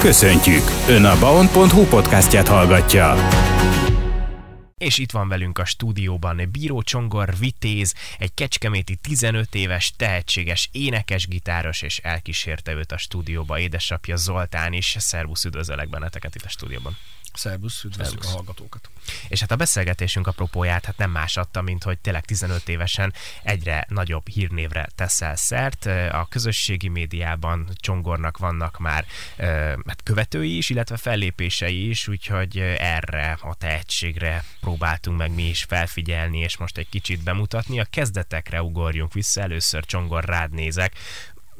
Köszöntjük! Ön a baon.hu podcastját hallgatja. És itt van velünk a stúdióban Bíró Csongor Vitéz, egy kecskeméti 15 éves tehetséges énekes, gitáros, és elkísérte őt a stúdióba édesapja Zoltán is. Szervusz, üdvözöllek benneteket itt a stúdióban. Szervusz, üdvözlük a hallgatókat. És hát a beszélgetésünk apropóját hát nem más adta, mint hogy tényleg 15 évesen egyre nagyobb hírnévre teszel szert. A közösségi médiában Csongornak vannak már hát követői is, illetve fellépései is, úgyhogy erre a tehetségre próbáltunk meg mi is felfigyelni, és most egy kicsit bemutatni. A kezdetekre ugorjunk vissza, először Csongor rád nézek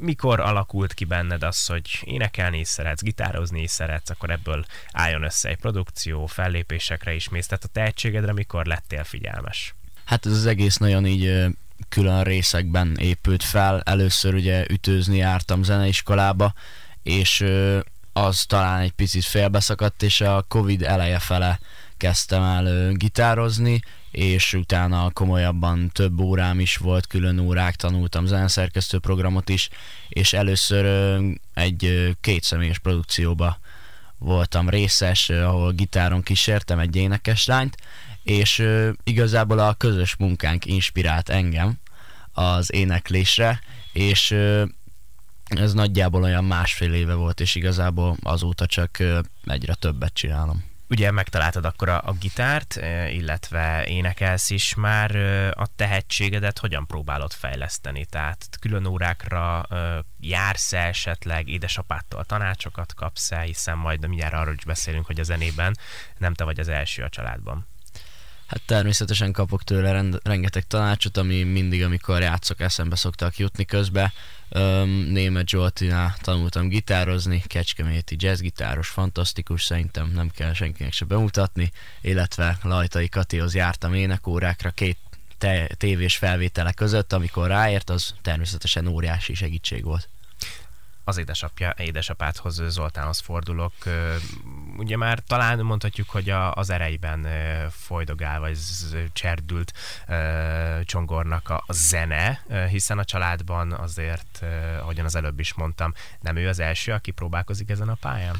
mikor alakult ki benned az, hogy énekelni is szeretsz, gitározni is szeretsz, akkor ebből álljon össze egy produkció, fellépésekre is mész, tehát a tehetségedre mikor lettél figyelmes? Hát ez az egész nagyon így külön részekben épült fel. Először ugye ütőzni jártam zeneiskolába, és az talán egy picit félbeszakadt, és a Covid eleje fele kezdtem el gitározni, és utána komolyabban több órám is volt, külön órák, tanultam zeneszerkesztő programot is, és először egy kétszemélyes produkcióba voltam részes, ahol gitáron kísértem egy énekes lányt, és igazából a közös munkánk inspirált engem az éneklésre, és ez nagyjából olyan másfél éve volt, és igazából azóta csak egyre többet csinálom ugye megtaláltad akkor a, a gitárt, illetve énekelsz is már, a tehetségedet hogyan próbálod fejleszteni? Tehát külön órákra jársz -e esetleg, édesapától tanácsokat kapsz-e, hiszen majd mindjárt arról is beszélünk, hogy a zenében nem te vagy az első a családban. Hát természetesen kapok tőle rend, rengeteg tanácsot, ami mindig, amikor játszok, eszembe szoktak jutni közbe. Öm, Német Zsoltinál tanultam gitározni, kecskeméti jazzgitáros, fantasztikus, szerintem nem kell senkinek se bemutatni, illetve Lajtai Katihoz jártam énekórákra két te- tévés felvétele között, amikor ráért, az természetesen óriási segítség volt az édesapja, édesapádhoz, Zoltánhoz fordulok. Ugye már talán mondhatjuk, hogy a, az ereiben folydogál, vagy cserdült Csongornak a, a zene, hiszen a családban azért, ahogyan az előbb is mondtam, nem ő az első, aki próbálkozik ezen a pályán?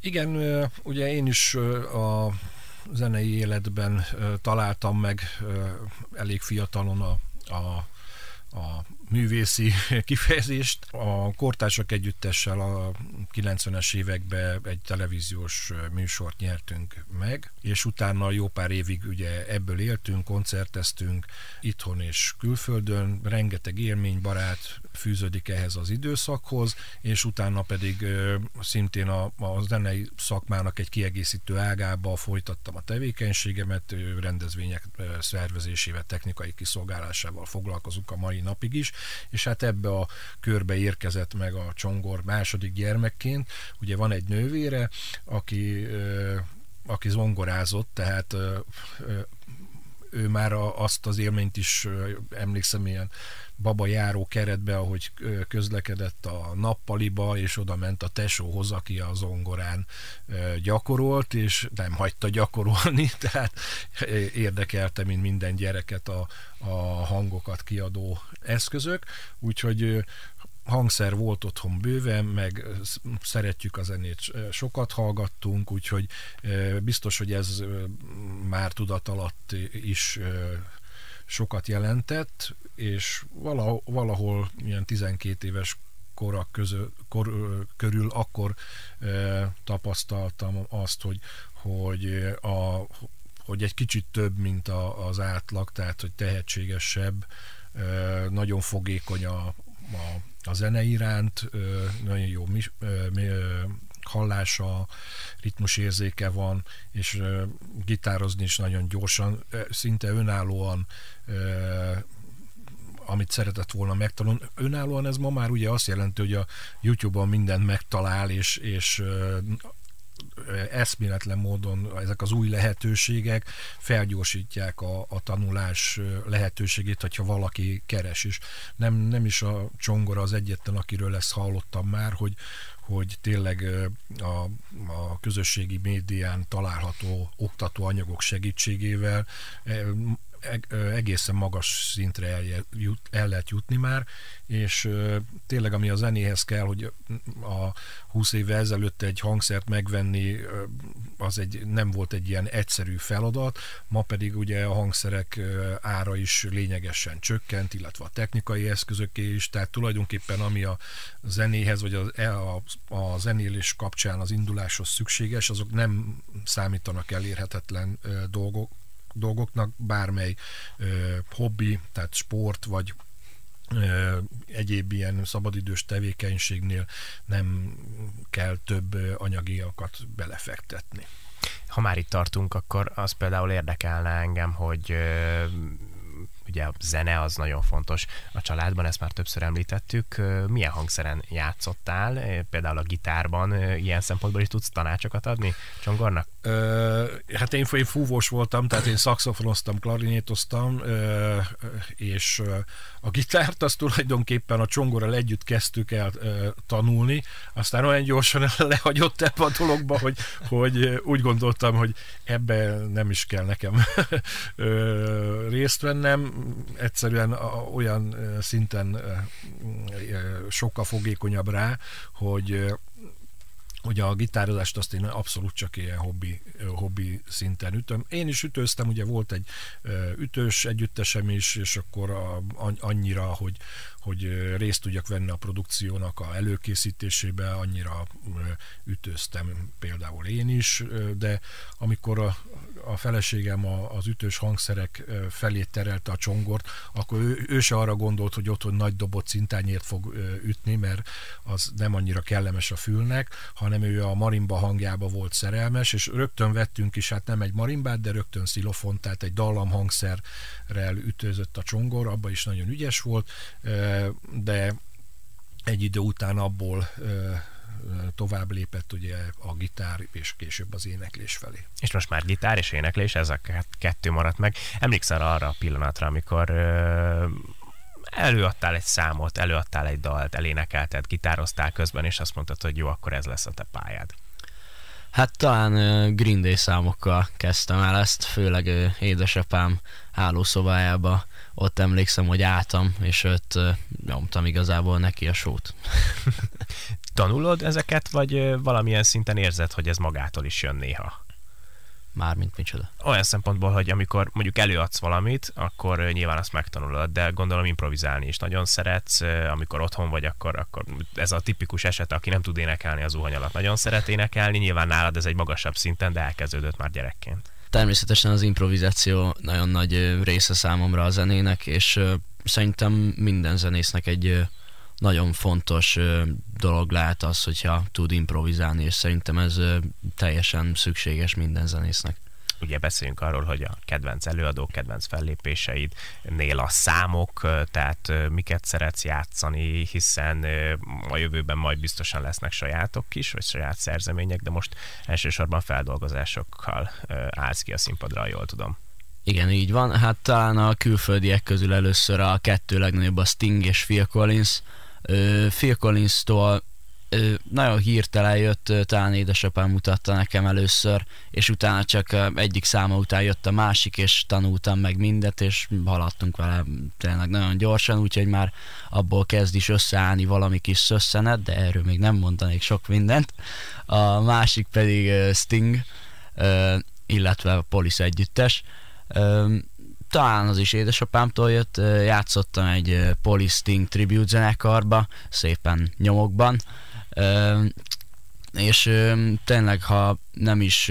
Igen, ugye én is a zenei életben találtam meg elég fiatalon a, a a művészi kifejezést. A Kortársak Együttessel a 90-es években egy televíziós műsort nyertünk meg, és utána jó pár évig ugye ebből éltünk, koncerteztünk itthon és külföldön, rengeteg élmény, barát fűződik ehhez az időszakhoz, és utána pedig szintén a, a zenei szakmának egy kiegészítő ágába folytattam a tevékenységemet, rendezvények szervezésével, technikai kiszolgálásával foglalkozunk a mai napig is, és hát ebbe a körbe érkezett meg a Csongor második gyermekként. Ugye van egy nővére, aki aki zongorázott, tehát ő már azt az élményt is emlékszem ilyen baba járó keretbe, ahogy közlekedett a nappaliba, és oda ment a tesóhoz, aki a zongorán gyakorolt, és nem hagyta gyakorolni, tehát érdekelte, mint minden gyereket a, a hangokat kiadó eszközök, úgyhogy hangszer volt otthon bőven, meg szeretjük a zenét, sokat hallgattunk, úgyhogy biztos, hogy ez már tudat alatt is sokat jelentett, és valahol, valahol ilyen 12 éves korak közö, kor, körül akkor e, tapasztaltam azt, hogy, hogy, a, hogy egy kicsit több, mint a, az átlag, tehát hogy tehetségesebb, e, nagyon fogékony a, a, a zene iránt, e, nagyon jó mi, e, hallása, ritmusérzéke van, és gitározni is nagyon gyorsan, szinte önállóan amit szeretett volna megtalálni. Önállóan ez ma már ugye azt jelenti, hogy a YouTube-on mindent megtalál, és, és eszméletlen módon ezek az új lehetőségek felgyorsítják a, a tanulás lehetőségét, hogyha valaki keres is. Nem, nem is a Csongora az egyetlen, akiről ezt hallottam már, hogy, hogy tényleg a, a közösségi médián található oktatóanyagok segítségével egészen magas szintre el, el lehet jutni már, és tényleg ami a zenéhez kell, hogy a 20 évvel ezelőtt egy hangszert megvenni, az egy, nem volt egy ilyen egyszerű feladat, ma pedig ugye a hangszerek ára is lényegesen csökkent, illetve a technikai eszközöké is, tehát tulajdonképpen ami a zenéhez, vagy a, e, a, a zenélés kapcsán az induláshoz szükséges, azok nem számítanak elérhetetlen dolgok, dolgoknak, bármely ö, hobbi, tehát sport, vagy ö, egyéb ilyen szabadidős tevékenységnél nem kell több anyagiakat belefektetni. Ha már itt tartunk, akkor az például érdekelne engem, hogy ugye a zene az nagyon fontos a családban, ezt már többször említettük. Milyen hangszeren játszottál? Például a gitárban ilyen szempontból is tudsz tanácsokat adni Csongornak? Ö, hát én, én fúvós voltam, tehát én szakszofonoztam, klarinétoztam, ö, és a gitárt azt tulajdonképpen a csongorral együtt kezdtük el ö, tanulni, aztán olyan gyorsan lehagyott ebbe a dologba, hogy, hogy úgy gondoltam, hogy ebbe nem is kell nekem ö, részt vennem, egyszerűen olyan szinten sokkal fogékonyabb rá, hogy hogy a gitározást azt én abszolút csak ilyen hobbi, hobbi szinten ütöm. Én is ütőztem, ugye volt egy ütős együttesem is, és akkor annyira, hogy, hogy részt tudjak venni a produkciónak a előkészítésébe, annyira ütőztem például én is, de amikor a, a feleségem a, az ütős hangszerek felé terelte a csongort, akkor ő, ő se arra gondolt, hogy otthon nagy dobott szintányért fog ütni, mert az nem annyira kellemes a fülnek, hanem ő a marimba hangjába volt szerelmes, és rögtön vettünk is, hát nem egy marimbát, de rögtön szilofont, tehát egy dallam hangszerrel ütőzött a csongor, abba is nagyon ügyes volt, de egy idő után abból tovább lépett ugye a gitár, és később az éneklés felé. És most már gitár és éneklés, ez a kettő maradt meg. Emlékszel arra a pillanatra, amikor előadtál egy számot, előadtál egy dalt, elénekelted, gitároztál közben, és azt mondtad, hogy jó, akkor ez lesz a te pályád. Hát talán Green Day számokkal kezdtem el ezt, főleg édesapám hálószobájába. Ott emlékszem, hogy álltam, és ott uh, nyomtam igazából neki a sót. Tanulod ezeket, vagy valamilyen szinten érzed, hogy ez magától is jön néha? Mármint micsoda? Olyan szempontból, hogy amikor mondjuk előadsz valamit, akkor nyilván azt megtanulod, de gondolom improvizálni is nagyon szeretsz, amikor otthon vagy, akkor, akkor ez a tipikus eset, aki nem tud énekelni az zuhany alatt, nagyon szeret énekelni, nyilván nálad ez egy magasabb szinten, de elkezdődött már gyerekként. Természetesen az improvizáció nagyon nagy része számomra a zenének, és szerintem minden zenésznek egy nagyon fontos dolog lehet az, hogyha tud improvizálni, és szerintem ez teljesen szükséges minden zenésznek ugye beszéljünk arról, hogy a kedvenc előadó, kedvenc fellépéseidnél a számok, tehát miket szeretsz játszani, hiszen a jövőben majd biztosan lesznek sajátok is, vagy saját szerzemények, de most elsősorban feldolgozásokkal állsz ki a színpadra, jól tudom. Igen, így van. Hát talán a külföldiek közül először a kettő legnagyobb a Sting és Phil Collins, Phil Collins-tól nagyon hirtelen jött, talán édesapám mutatta nekem először, és utána csak egyik száma után jött a másik, és tanultam meg mindet, és haladtunk vele tényleg nagyon gyorsan, úgyhogy már abból kezd is összeállni valami kis szösszenet, de erről még nem mondanék sok mindent. A másik pedig Sting, illetve a Police együttes talán az is édesapámtól jött, játszottam egy Police Sting tribute zenekarba, szépen nyomokban, és tényleg, ha nem is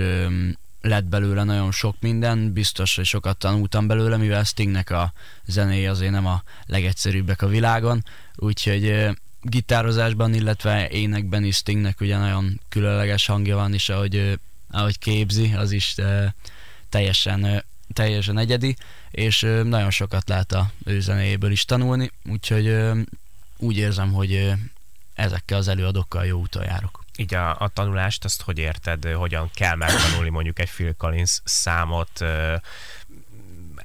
lett belőle nagyon sok minden, biztos, hogy sokat tanultam belőle, mivel Stingnek a zenéje azért nem a legegyszerűbbek a világon, úgyhogy gitározásban, illetve énekben is Stingnek ugye nagyon különleges hangja van, és ahogy, ahogy képzi, az is teljesen teljesen egyedi, és nagyon sokat lehet a ő zenéjéből is tanulni, úgyhogy úgy érzem, hogy ezekkel az előadókkal jó úton járok. Így a, a tanulást, azt hogy érted, hogyan kell megtanulni mondjuk egy Phil Collins számot,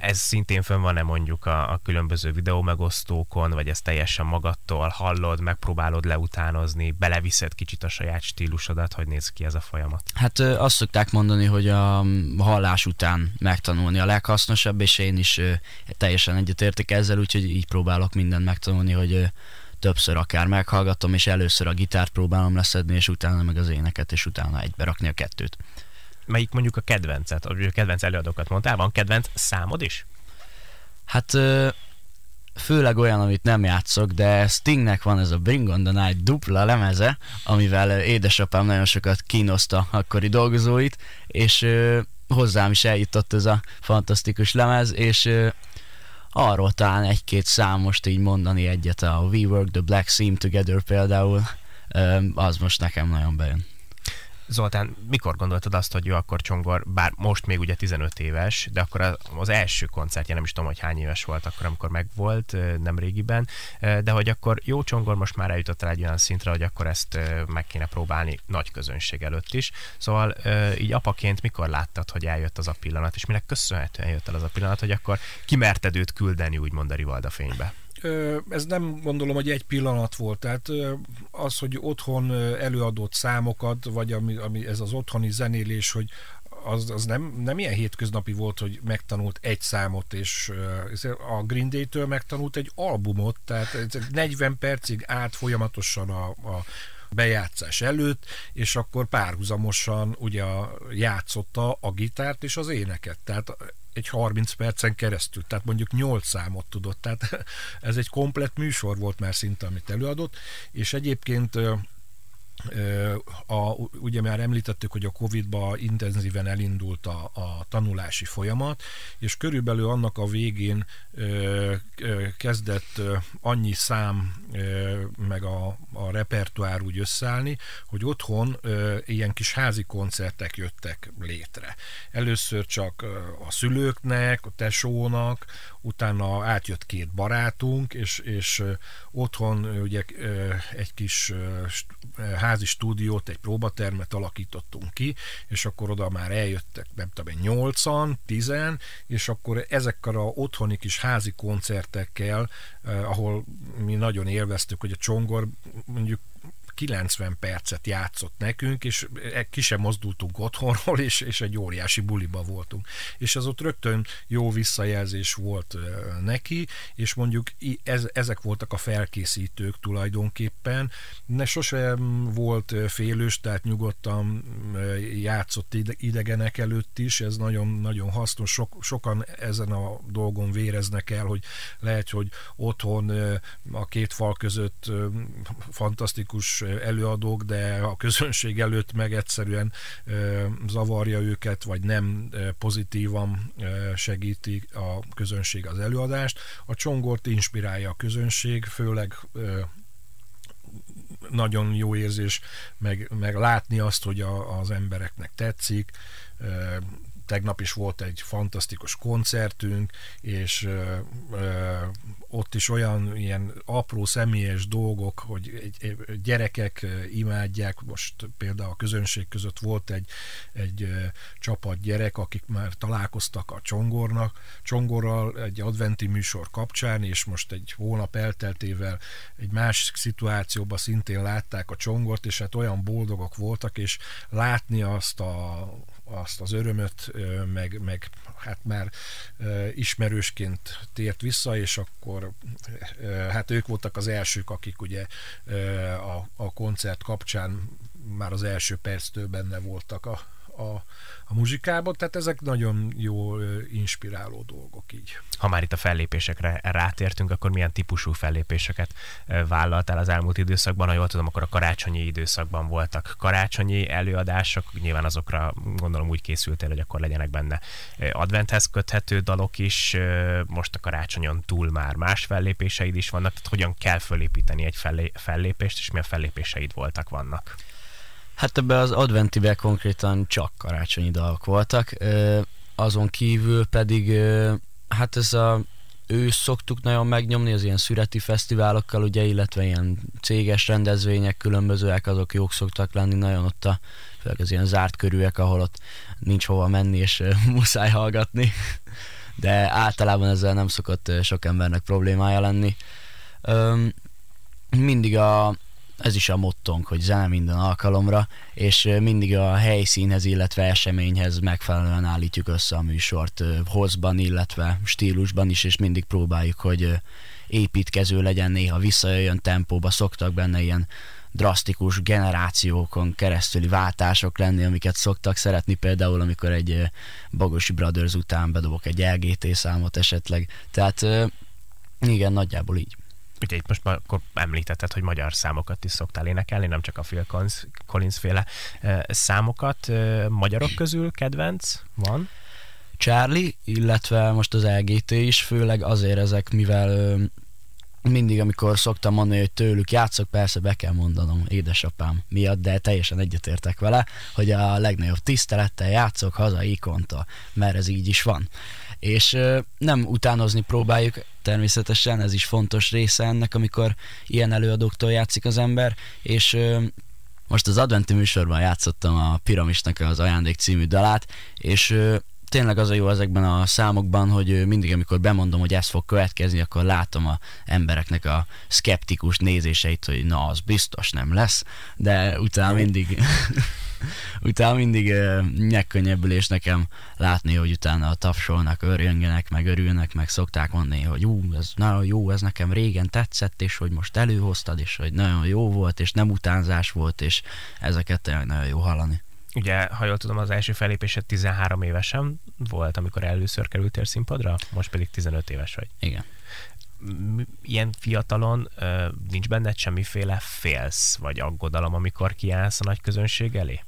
ez szintén fönn van-e mondjuk a, a különböző videómegosztókon, vagy ez teljesen magadtól hallod, megpróbálod leutánozni, beleviszed kicsit a saját stílusodat, hogy néz ki ez a folyamat? Hát azt szokták mondani, hogy a hallás után megtanulni a leghasznosabb, és én is teljesen egyetértek ezzel, úgyhogy így próbálok mindent megtanulni, hogy többször akár meghallgatom, és először a gitárt próbálom leszedni, és utána meg az éneket, és utána egybe rakni a kettőt. Melyik mondjuk a kedvencet, a kedvenc előadókat mondtál, van kedvenc számod is? Hát főleg olyan, amit nem játszok, de Stingnek van ez a Bring on the Night dupla lemeze, amivel édesapám nagyon sokat kínoszta akkori dolgozóit, és hozzám is eljutott ez a fantasztikus lemez, és arról talán egy-két szám most így mondani egyet, a We Work the Black Seam Together például, az most nekem nagyon bejön. Zoltán, mikor gondoltad azt, hogy ő akkor Csongor, bár most még ugye 15 éves, de akkor az első koncertje, nem is tudom, hogy hány éves volt akkor, amikor megvolt, nem régiben, de hogy akkor jó Csongor most már eljutott el egy olyan szintre, hogy akkor ezt meg kéne próbálni nagy közönség előtt is. Szóval így apaként mikor láttad, hogy eljött az a pillanat, és minek köszönhetően jött el az a pillanat, hogy akkor kimerted őt küldeni úgymond a Rivalda fénybe? Ez nem gondolom, hogy egy pillanat volt. Tehát az, hogy otthon előadott számokat, vagy ami, ami ez az otthoni zenélés, hogy az, az nem, nem ilyen hétköznapi volt, hogy megtanult egy számot, és a Green Day-től megtanult egy albumot, tehát 40 percig állt folyamatosan a, a bejátszás előtt, és akkor párhuzamosan ugye játszotta a gitárt és az éneket. Tehát egy 30 percen keresztül, tehát mondjuk 8 számot tudott, tehát ez egy komplett műsor volt már szinte, amit előadott, és egyébként a, ugye már említettük, hogy a Covid-ba intenzíven elindult a, a tanulási folyamat, és körülbelül annak a végén ö, ö, kezdett ö, annyi szám ö, meg a, a repertoár úgy összeállni, hogy otthon ö, ilyen kis házi koncertek jöttek létre. Először csak a szülőknek, a tesónak, utána átjött két barátunk, és, és otthon ugye egy kis házi stúdiót, egy próbatermet alakítottunk ki, és akkor oda már eljöttek, nem tudom, nyolcan, tizen, és akkor ezekkel a otthoni kis házi koncertekkel, ahol mi nagyon élveztük, hogy a csongor mondjuk 90 percet játszott nekünk, és e, ki sem mozdultunk otthonról, és, és egy óriási buliba voltunk. És az ott rögtön jó visszajelzés volt neki, és mondjuk ez, ezek voltak a felkészítők tulajdonképpen. Ne sosem volt félős, tehát nyugodtan játszott idegenek előtt is, ez nagyon-nagyon hasznos. Sok, sokan ezen a dolgon véreznek el, hogy lehet, hogy otthon a két fal között fantasztikus előadók, de a közönség előtt meg egyszerűen zavarja őket, vagy nem pozitívan segíti a közönség az előadást. A csongort inspirálja a közönség, főleg nagyon jó érzés meg, meg látni azt, hogy a, az embereknek tetszik, tegnap is volt egy fantasztikus koncertünk, és ö, ö, ott is olyan ilyen apró személyes dolgok, hogy gyerekek imádják, most például a közönség között volt egy, egy csapat gyerek, akik már találkoztak a Csongornak, Csongorral egy adventi műsor kapcsán, és most egy hónap elteltével egy más szituációban szintén látták a Csongort, és hát olyan boldogok voltak, és látni azt a azt az örömöt, meg, meg hát már ismerősként tért vissza, és akkor hát ők voltak az elsők, akik ugye a, a koncert kapcsán már az első perctől benne voltak a, a, a muzsikában, tehát ezek nagyon jó inspiráló dolgok így. Ha már itt a fellépésekre rátértünk, akkor milyen típusú fellépéseket vállaltál az elmúlt időszakban? Ha jól tudom, akkor a karácsonyi időszakban voltak karácsonyi előadások, nyilván azokra gondolom úgy készültél, hogy akkor legyenek benne adventhez köthető dalok is, most a karácsonyon túl már más fellépéseid is vannak, tehát hogyan kell fölépíteni egy fellépést, és milyen fellépéseid voltak, vannak? Hát ebbe az adventibe konkrétan csak karácsonyi dalok voltak, azon kívül pedig hát ez a ő szoktuk nagyon megnyomni, az ilyen szüreti fesztiválokkal, ugye, illetve ilyen céges rendezvények különbözőek, azok jók szoktak lenni nagyon ott a, főleg az ilyen zárt körűek, ahol ott nincs hova menni, és muszáj hallgatni. de általában ezzel nem szokott sok embernek problémája lenni. Mindig a, ez is a mottónk, hogy zene minden alkalomra, és mindig a helyszínhez, illetve eseményhez megfelelően állítjuk össze a műsort hozban, illetve stílusban is, és mindig próbáljuk, hogy építkező legyen, néha visszajöjjön tempóba, szoktak benne ilyen drasztikus generációkon keresztüli váltások lenni, amiket szoktak szeretni, például amikor egy Bagosi Brothers után bedobok egy LGT számot esetleg. Tehát igen, nagyjából így. Ugye itt most már akkor említetted, hogy magyar számokat is szoktál énekelni, nem csak a Phil Collins, féle számokat. Magyarok közül kedvenc van? Charlie, illetve most az LGT is, főleg azért ezek, mivel mindig, amikor szoktam mondani, hogy tőlük játszok, persze be kell mondanom édesapám miatt, de teljesen egyetértek vele, hogy a legnagyobb tisztelettel játszok haza ikonta, mert ez így is van. És nem utánozni próbáljuk, természetesen ez is fontos része ennek, amikor ilyen előadóktól játszik az ember, és most az adventi műsorban játszottam a Piramisnak az Ajándék című dalát, és tényleg az a jó ezekben a számokban, hogy mindig, amikor bemondom, hogy ez fog következni, akkor látom a embereknek a skeptikus nézéseit, hogy na, az biztos nem lesz, de utána mindig utána mindig nyekkönnyebbülés nekem látni, hogy utána tapsolnak, örjöngenek, meg örülnek, meg szokták mondani, hogy ú, ez nagyon jó, ez nekem régen tetszett, és hogy most előhoztad, és hogy nagyon jó volt, és nem utánzás volt, és ezeket tényleg nagyon jó hallani. Ugye, ha jól tudom, az első felépésed 13 évesen volt, amikor először kerültél színpadra, most pedig 15 éves vagy. Igen. Ilyen fiatalon nincs benned semmiféle félsz vagy aggodalom, amikor kiállsz a nagy közönség elé?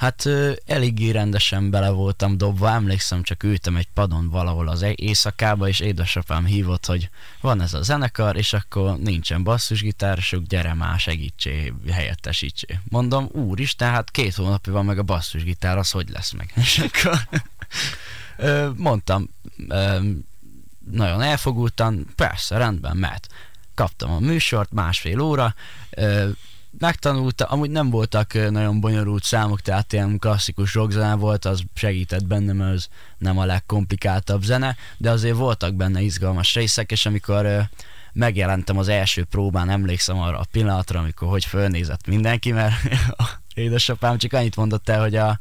Hát eléggé rendesen bele voltam dobva, emlékszem, csak ültem egy padon valahol az éjszakába, és édesapám hívott, hogy van ez a zenekar, és akkor nincsen basszusgitárosok, gyere már, segítsé, helyettesítsé. Mondom, úristen, hát két hónapja van meg a basszusgitár, az hogy lesz meg? És akkor mondtam, nagyon elfogultan, persze, rendben, mert kaptam a műsort, másfél óra, megtanulta, amúgy nem voltak nagyon bonyolult számok, tehát ilyen klasszikus rockzene volt, az segített bennem, az nem a legkomplikáltabb zene, de azért voltak benne izgalmas részek, és amikor megjelentem az első próbán, emlékszem arra a pillanatra, amikor hogy fölnézett mindenki, mert édesapám csak annyit mondott el, hogy a,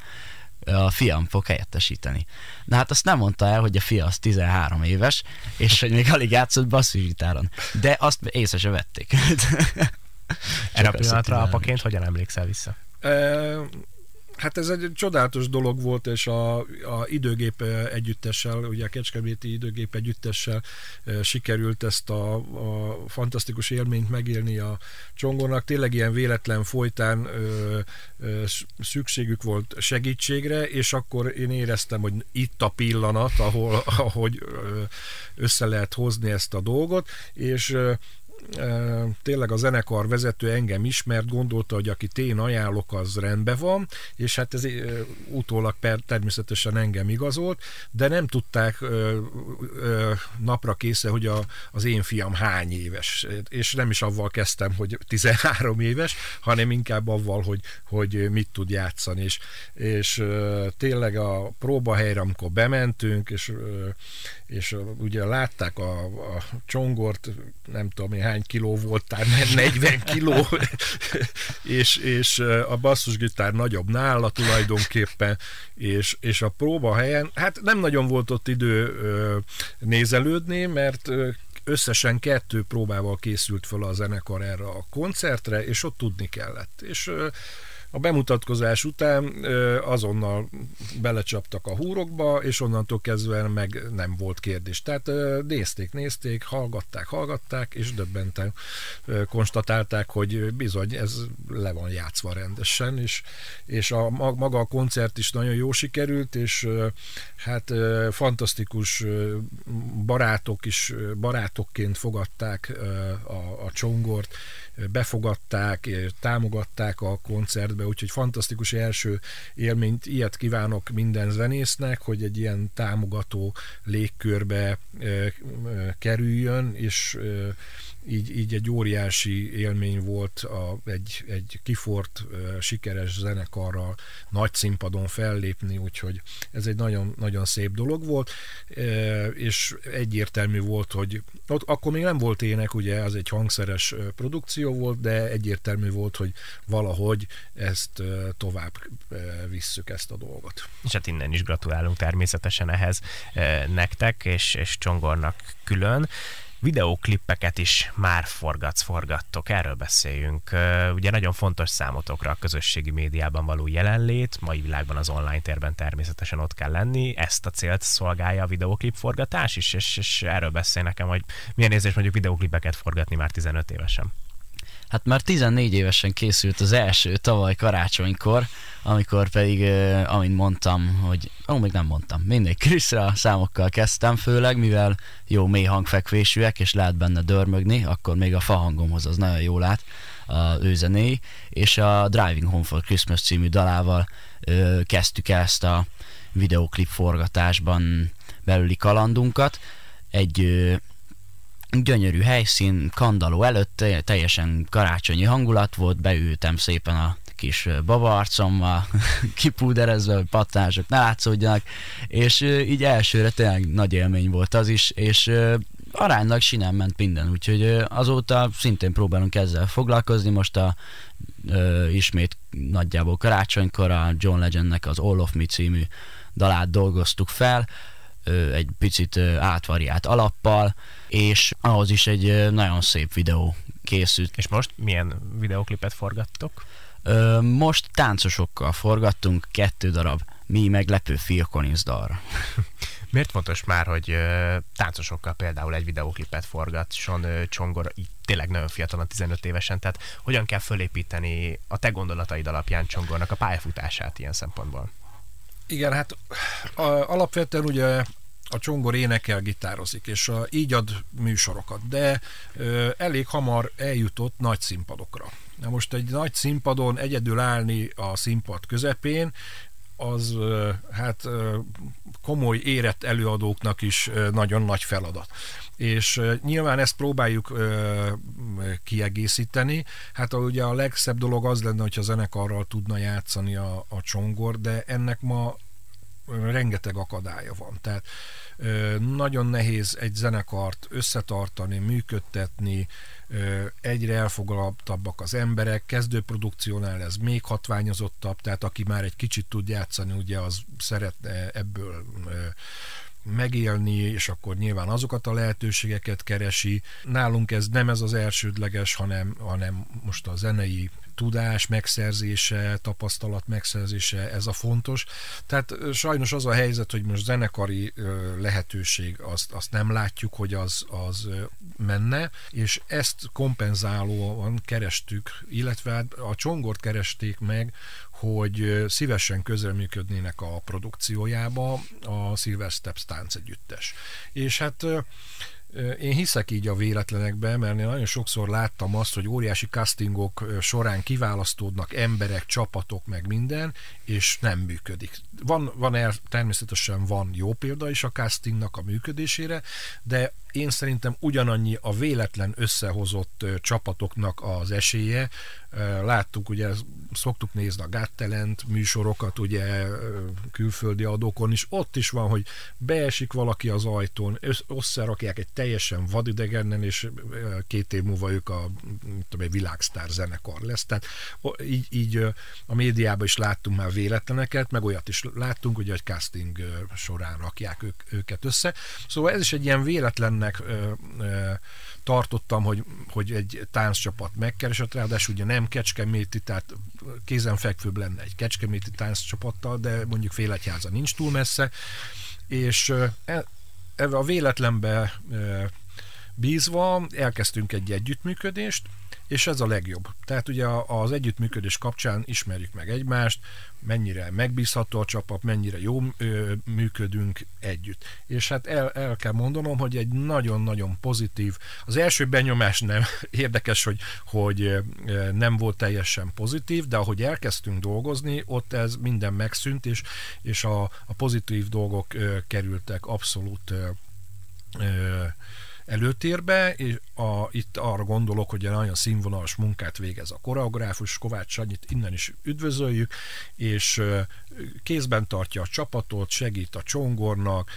a fiam fog helyettesíteni. Na hát azt nem mondta el, hogy a fia az 13 éves, és hogy még alig játszott basszusgitáron. De azt észre se vették. Erre a pillanatra apaként hogyan emlékszel vissza? Hát ez egy csodálatos dolog volt, és a, a időgép együttessel, ugye a Kecskeméti időgép együttessel sikerült ezt a, a fantasztikus élményt megélni a csongornak. Tényleg ilyen véletlen folytán ö, ö, szükségük volt segítségre, és akkor én éreztem, hogy itt a pillanat, ahol ahogy össze lehet hozni ezt a dolgot, és tényleg a zenekar vezető engem ismert, gondolta, hogy akit én ajánlok, az rendben van, és hát ez utólag per, természetesen engem igazolt, de nem tudták napra késze, hogy a, az én fiam hány éves, és nem is avval kezdtem, hogy 13 éves, hanem inkább avval, hogy, hogy mit tud játszani, és, és tényleg a próbahelyre, amikor bementünk, és, és ugye látták a, a csongort, nem tudom én hány kiló volt, tehát 40 kiló, és, és a basszusgitár nagyobb nála tulajdonképpen, és, és a próba helyen, hát nem nagyon volt ott idő nézelődni, mert összesen kettő próbával készült fel a zenekar erre a koncertre, és ott tudni kellett. És a bemutatkozás után azonnal belecsaptak a húrokba, és onnantól kezdve meg nem volt kérdés. Tehát nézték, nézték, hallgatták, hallgatták, és döbbenten konstatálták, hogy bizony ez le van játszva rendesen, és, és a, maga a koncert is nagyon jó sikerült, és hát fantasztikus barátok is barátokként fogadták a, a csongort, befogadták, támogatták a koncertbe, úgyhogy fantasztikus első élményt, ilyet kívánok minden zenésznek, hogy egy ilyen támogató légkörbe kerüljön, és így, így egy óriási élmény volt a, egy, egy kifort sikeres zenekarral nagy színpadon fellépni, úgyhogy ez egy nagyon, nagyon szép dolog volt, és egyértelmű volt, hogy ott akkor még nem volt ének, ugye, az egy hangszeres produkció volt, de egyértelmű volt, hogy valahogy ezt tovább visszük ezt a dolgot. És hát innen is gratulálunk természetesen ehhez nektek, és, és Csongornak külön videóklippeket is már forgatsz, forgattok, erről beszéljünk. Ugye nagyon fontos számotokra a közösségi médiában való jelenlét, mai világban az online térben természetesen ott kell lenni, ezt a célt szolgálja a videóklip forgatás is, és, és erről beszél nekem, hogy milyen érzés mondjuk videóklipeket forgatni már 15 évesen. Hát már 14 évesen készült az első tavaly karácsonykor, amikor pedig, eh, amint mondtam, hogy, ó, még nem mondtam, mindig Kriszra számokkal kezdtem, főleg, mivel jó mély hangfekvésűek, és lehet benne dörmögni, akkor még a fahangomhoz az nagyon jól lát a ő és a Driving Home for Christmas című dalával ö, kezdtük ezt a videoklip forgatásban belüli kalandunkat. Egy ö, gyönyörű helyszín, kandaló előtt, teljesen karácsonyi hangulat volt, beültem szépen a kis babaarcommal, kipúderezve, hogy pattások ne látszódjanak, és így elsőre tényleg nagy élmény volt az is, és aránylag sinem ment minden, úgyhogy azóta szintén próbálunk ezzel foglalkozni, most a ismét nagyjából karácsonykor a John Legendnek az All of Me című dalát dolgoztuk fel, egy picit átvariált alappal, és ahhoz is egy nagyon szép videó készült. És most milyen videoklipet forgattok? Most táncosokkal forgattunk kettő darab mi meglepő Phil Collins dalra. Miért fontos már, hogy táncosokkal például egy videóklipet forgatson Csongor, így tényleg nagyon fiatalon, 15 évesen, tehát hogyan kell fölépíteni a te gondolataid alapján Csongornak a pályafutását ilyen szempontból? Igen, hát a, alapvetően ugye a csongor énekel, gitározik, és a, így ad műsorokat, de ö, elég hamar eljutott nagy színpadokra. Na most egy nagy színpadon egyedül állni a színpad közepén, az hát komoly érett előadóknak is nagyon nagy feladat. És nyilván ezt próbáljuk kiegészíteni. Hát ugye a legszebb dolog az lenne, hogyha zenekarral tudna játszani a, a csongor, de ennek ma rengeteg akadálya van. Tehát nagyon nehéz egy zenekart összetartani, működtetni, egyre elfogadtabbak az emberek, kezdőprodukciónál ez még hatványozottabb, tehát aki már egy kicsit tud játszani, ugye az szeretne ebből megélni, és akkor nyilván azokat a lehetőségeket keresi. Nálunk ez nem ez az elsődleges, hanem, hanem most a zenei tudás megszerzése, tapasztalat megszerzése, ez a fontos. Tehát sajnos az a helyzet, hogy most zenekari lehetőség, azt, azt nem látjuk, hogy az, az menne, és ezt kompenzálóan kerestük, illetve hát a csongort keresték meg, hogy szívesen közreműködnének a produkciójába a Silver Steps táncegyüttes. És hát én hiszek így a véletlenekben, mert én nagyon sokszor láttam azt, hogy óriási castingok során kiválasztódnak emberek, csapatok, meg minden, és nem működik. Van, van el, természetesen van jó példa is a castingnak a működésére, de én szerintem ugyanannyi a véletlen összehozott csapatoknak az esélye. Láttuk, ugye szoktuk nézni a Gattelent műsorokat, ugye külföldi adókon is, ott is van, hogy beesik valaki az ajtón, összerakják egy teljesen vadidegenen, és két év múlva ők a tudom, egy világsztár zenekar lesz. Tehát így, így a médiában is láttunk már véletleneket, meg olyat is láttunk, hogy egy casting során rakják ők, őket össze. Szóval ez is egy ilyen véletlennek ö, ö, tartottam, hogy, hogy egy tánccsapat megkeresett, ráadásul ugye nem kecskeméti, tehát kézenfekvőbb lenne egy kecskeméti tánccsapattal, de mondjuk félegyháza nincs túl messze, és e, a véletlenbe bízva elkezdtünk egy együttműködést, és ez a legjobb. Tehát ugye az együttműködés kapcsán ismerjük meg egymást, mennyire megbízható a csapat, mennyire jó működünk együtt. És hát el, el kell mondanom, hogy egy nagyon-nagyon pozitív, az első benyomás nem érdekes, hogy, hogy nem volt teljesen pozitív, de ahogy elkezdtünk dolgozni, ott ez minden megszűnt, és, és a, a pozitív dolgok kerültek abszolút előtérbe, és a, itt arra gondolok, hogy egy nagyon színvonalas munkát végez a koreográfus, Kovács Sanyit innen is üdvözöljük, és kézben tartja a csapatot, segít a csongornak,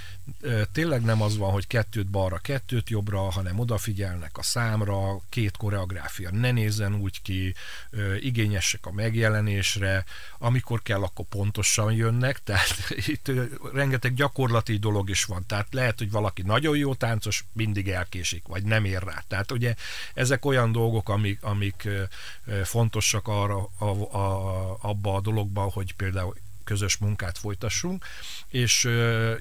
tényleg nem az van, hogy kettőt balra, kettőt jobbra, hanem odafigyelnek a számra, két koreográfia ne nézzen úgy ki, igényesek a megjelenésre, amikor kell, akkor pontosan jönnek, tehát itt rengeteg gyakorlati dolog is van, tehát lehet, hogy valaki nagyon jó táncos, mindig elkésik, vagy nem ér rá. Tehát ugye ezek olyan dolgok, amik, amik fontosak arra, a, a, abba a dologba, hogy például közös munkát folytassunk, és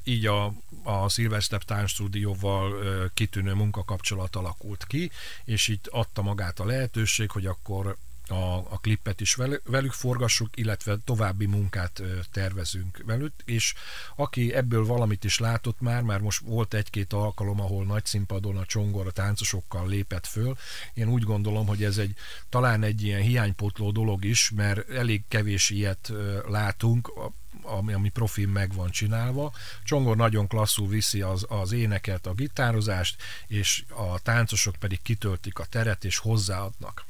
így a, a Silverstep Stúdióval kitűnő munkakapcsolat alakult ki, és itt adta magát a lehetőség, hogy akkor a, a klippet is velük forgassuk, illetve további munkát tervezünk velük, és aki ebből valamit is látott már, már most volt egy-két alkalom, ahol nagy színpadon a csongor a táncosokkal lépett föl, én úgy gondolom, hogy ez egy talán egy ilyen hiánypotló dolog is, mert elég kevés ilyet látunk, ami, ami profil meg van csinálva. Csongor nagyon klasszul viszi az, az éneket, a gitározást, és a táncosok pedig kitöltik a teret, és hozzáadnak.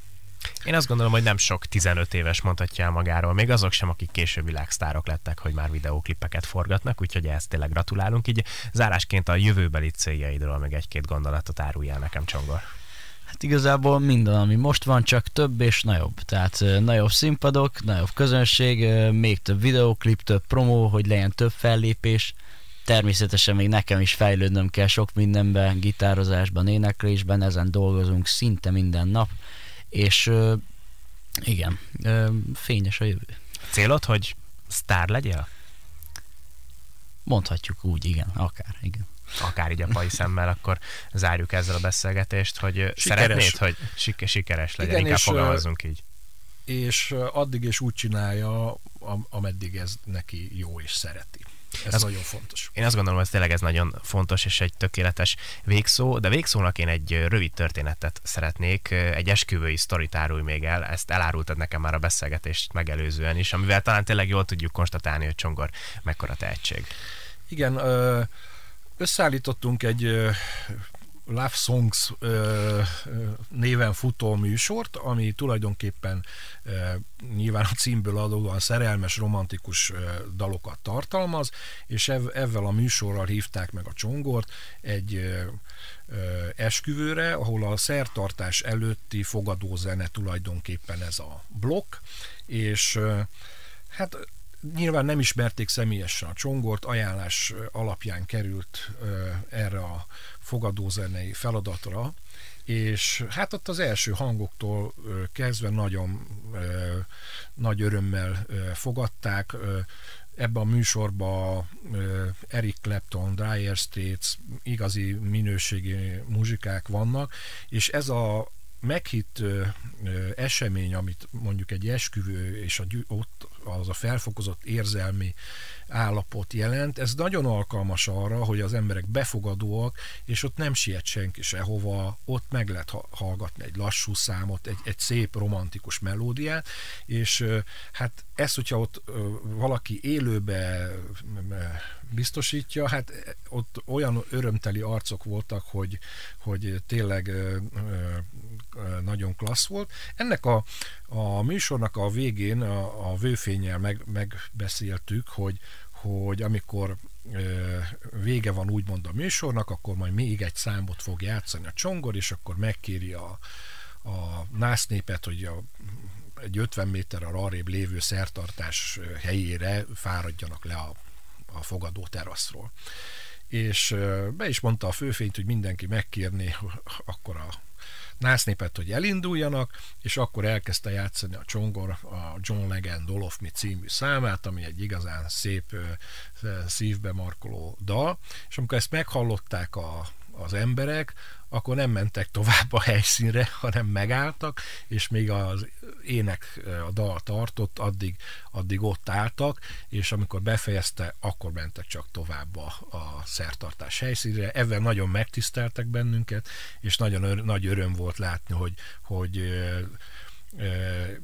Én azt gondolom, hogy nem sok 15 éves mondhatja el magáról, még azok sem, akik később világsztárok lettek, hogy már videóklipeket forgatnak, úgyhogy ezt tényleg gratulálunk. Így zárásként a jövőbeli céljaidról meg egy-két gondolatot áruljál nekem, Csongor. Hát igazából minden, ami most van, csak több és nagyobb. Tehát nagyobb színpadok, nagyobb közönség, még több videóklip, több promó, hogy legyen több fellépés. Természetesen még nekem is fejlődnöm kell sok mindenben, gitározásban, éneklésben, ezen dolgozunk szinte minden nap és igen, fényes a jövő. Célod, hogy sztár legyél? Mondhatjuk úgy, igen, akár, igen. Akár így a pai szemmel, akkor zárjuk ezzel a beszélgetést, hogy sikeres. szeretnéd, hogy sikeres legyen, igen, inkább fogalmazzunk így. És addig is úgy csinálja, ameddig ez neki jó és szereti. Ez ez nagyon fontos. Én azt gondolom, hogy tényleg ez nagyon fontos és egy tökéletes végszó, de végszónak én egy rövid történetet szeretnék, egy esküvői sztorit árulj még el, ezt elárultad nekem már a beszélgetést megelőzően is, amivel talán tényleg jól tudjuk konstatálni, hogy Csongor mekkora tehetség. Igen, összeállítottunk egy Love Songs ö, néven futó műsort, ami tulajdonképpen nyilván a címből adódóan szerelmes, romantikus dalokat tartalmaz, és ev, ezzel a műsorral hívták meg a Csongort egy ö, esküvőre, ahol a szertartás előtti fogadózene tulajdonképpen ez a blokk, és hát nyilván nem ismerték személyesen a Csongort, ajánlás alapján került erre a fogadózenei feladatra, és hát ott az első hangoktól kezdve nagyon nagy örömmel fogadták. Ebben a műsorban Eric Clapton, Dire Straits, igazi minőségi muzsikák vannak, és ez a meghitt esemény, amit mondjuk egy esküvő és a, ott az a felfokozott érzelmi állapot jelent, ez nagyon alkalmas arra, hogy az emberek befogadóak, és ott nem siet senki sehova, ott meg lehet hallgatni egy lassú számot, egy, egy szép romantikus melódiát, és hát ezt, hogyha ott valaki élőbe biztosítja, hát ott olyan örömteli arcok voltak, hogy, hogy tényleg nagyon klassz volt. Ennek a, a műsornak a végén a, a vőfényel meg, megbeszéltük, hogy, hogy amikor vége van úgymond a műsornak, akkor majd még egy számot fog játszani a csongor, és akkor megkéri a, a násznépet, hogy a, egy 50 méter arrébb lévő szertartás helyére fáradjanak le a, a fogadó teraszról. És be is mondta a főfényt, hogy mindenki megkérni akkor a násznépet, hogy elinduljanak, és akkor elkezdte játszani a csongor a John Legend All of Me című számát, ami egy igazán szép szívbe markoló dal, és amikor ezt meghallották a, az emberek, akkor nem mentek tovább a helyszínre, hanem megálltak, és még az ének a dal tartott, addig, addig ott álltak, és amikor befejezte, akkor mentek csak tovább a, a szertartás helyszínre. Ezzel nagyon megtiszteltek bennünket, és nagyon ör, nagy öröm volt látni, hogy, hogy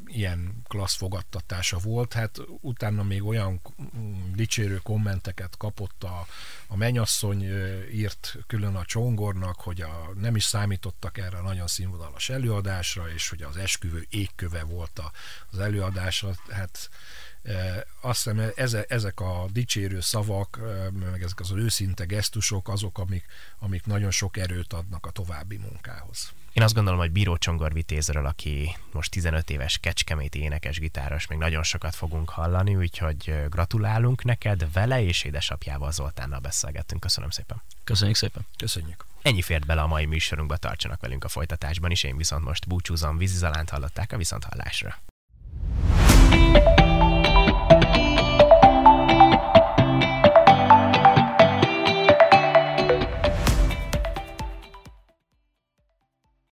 ilyen klassz fogadtatása volt. Hát utána még olyan dicsérő kommenteket kapott a, a menyasszony, írt külön a csongornak, hogy a, nem is számítottak erre a nagyon színvonalas előadásra, és hogy az esküvő égköve volt az előadásra. Hát azt hiszem ezek a dicsérő szavak, meg ezek az őszinte gesztusok azok, amik, amik nagyon sok erőt adnak a további munkához. Én azt gondolom, hogy Bíró Csongor Vitézről, aki most 15 éves kecskeméti énekes gitáros, még nagyon sokat fogunk hallani, úgyhogy gratulálunk neked, vele és édesapjával Zoltánnal beszélgettünk. Köszönöm szépen. Köszönjük szépen. Köszönjük. Ennyi fért bele a mai műsorunkba, tartsanak velünk a folytatásban is, én viszont most búcsúzom, vízizalánt hallották a viszonthallásra.